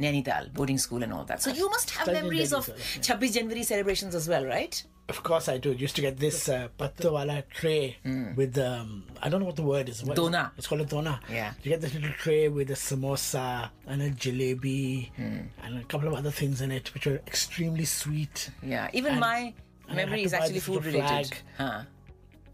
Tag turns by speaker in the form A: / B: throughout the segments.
A: Nainital, boarding school and all that. So you must have
B: Studied
A: memories
B: Delhi
A: of
B: as yeah.
A: 26 January celebrations as well, right?
B: Of course I do. Used to get this uh, patto wala tray with um, I don't know what the word is. What is it?
A: Dona.
B: It's called a dona.
A: Yeah.
B: You get this little tray with a samosa and a jalebi and a couple of other things in it, which are extremely sweet.
A: Yeah, even
B: And-
A: my
B: and
A: memory is actually food related.
B: flag.
A: Huh.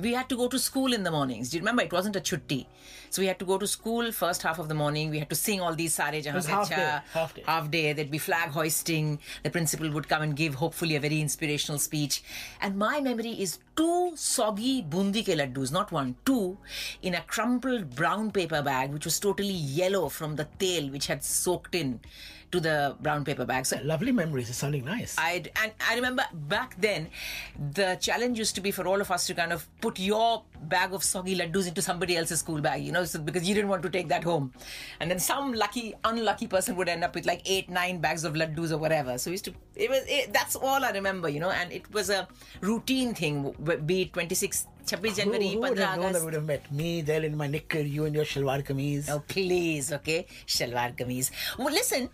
A: We had to go to school in the mornings. Do you remember? It wasn't a chutti. So we had to go to school first half of the morning. We had to sing all these Sare Jahan
B: half day, half day.
A: Half day. There'd be flag hoisting. The principal would come and give hopefully a very inspirational speech. And my memory is two soggy bundi ke laddus, not one, two, in a crumpled brown paper bag, which was totally yellow from the tail which had soaked in to the brown paper bag. So
B: Lovely memories. It's sounding nice.
A: I and I remember back then, the challenge used to be for all of us to kind of put your bag of soggy laddus into somebody else's school bag, you know, so because you didn't want to take that home, and then some lucky, unlucky person would end up with like eight, nine bags of laddus or whatever. So we used to. It was. It, that's all I remember, you know, and it was a routine thing. Be it 26, 26 January,
B: who, who would have known that would have met me there in my knicker, you in your shalwar kameez.
A: Oh, please, okay? Shalwar kameez. Well, listen,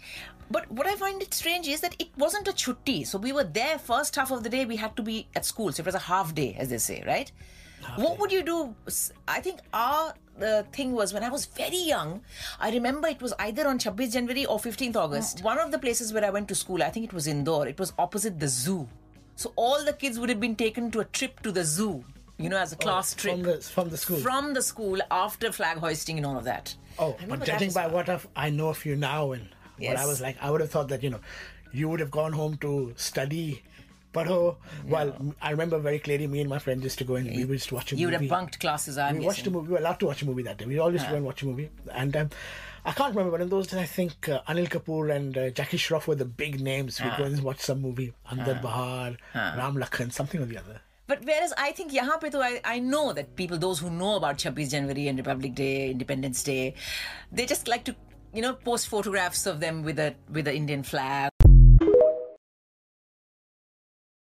A: but what I find it strange is that it wasn't a chutti. So we were there first half of the day, we had to be at school. So it was a half day, as they say, right? What would you do? I think our the thing was when I was very young, I remember it was either on 26 January or 15th August. One of the places where I went to school, I think it was Indore, it was opposite the zoo. So all the kids would have been taken to a trip to the zoo, you know, as a oh, class trip.
B: from the from the school.
A: From the school after flag hoisting and all of that.
B: Oh,
A: I
B: but judging by what I've, I know of you now and what I was like, I would have thought that you know, you would have gone home to study. But oh, well, I remember very clearly. Me and my friends used to go and we would just watch a
A: You would
B: movie.
A: have bunked classes, I'm
B: we watched a movie. We were allowed to watch a movie that day. We always to go and watch a movie. And um, I can't remember, but in those days, I think uh, Anil Kapoor and uh, Jackie Shroff were the big names. We'd go and watch some movie. Andar Bahar, Ram Lakhan, something or the other.
A: But whereas I think to I, I know that people, those who know about 26 January and Republic Day, Independence Day, they just like to, you know, post photographs of them with a with the Indian flag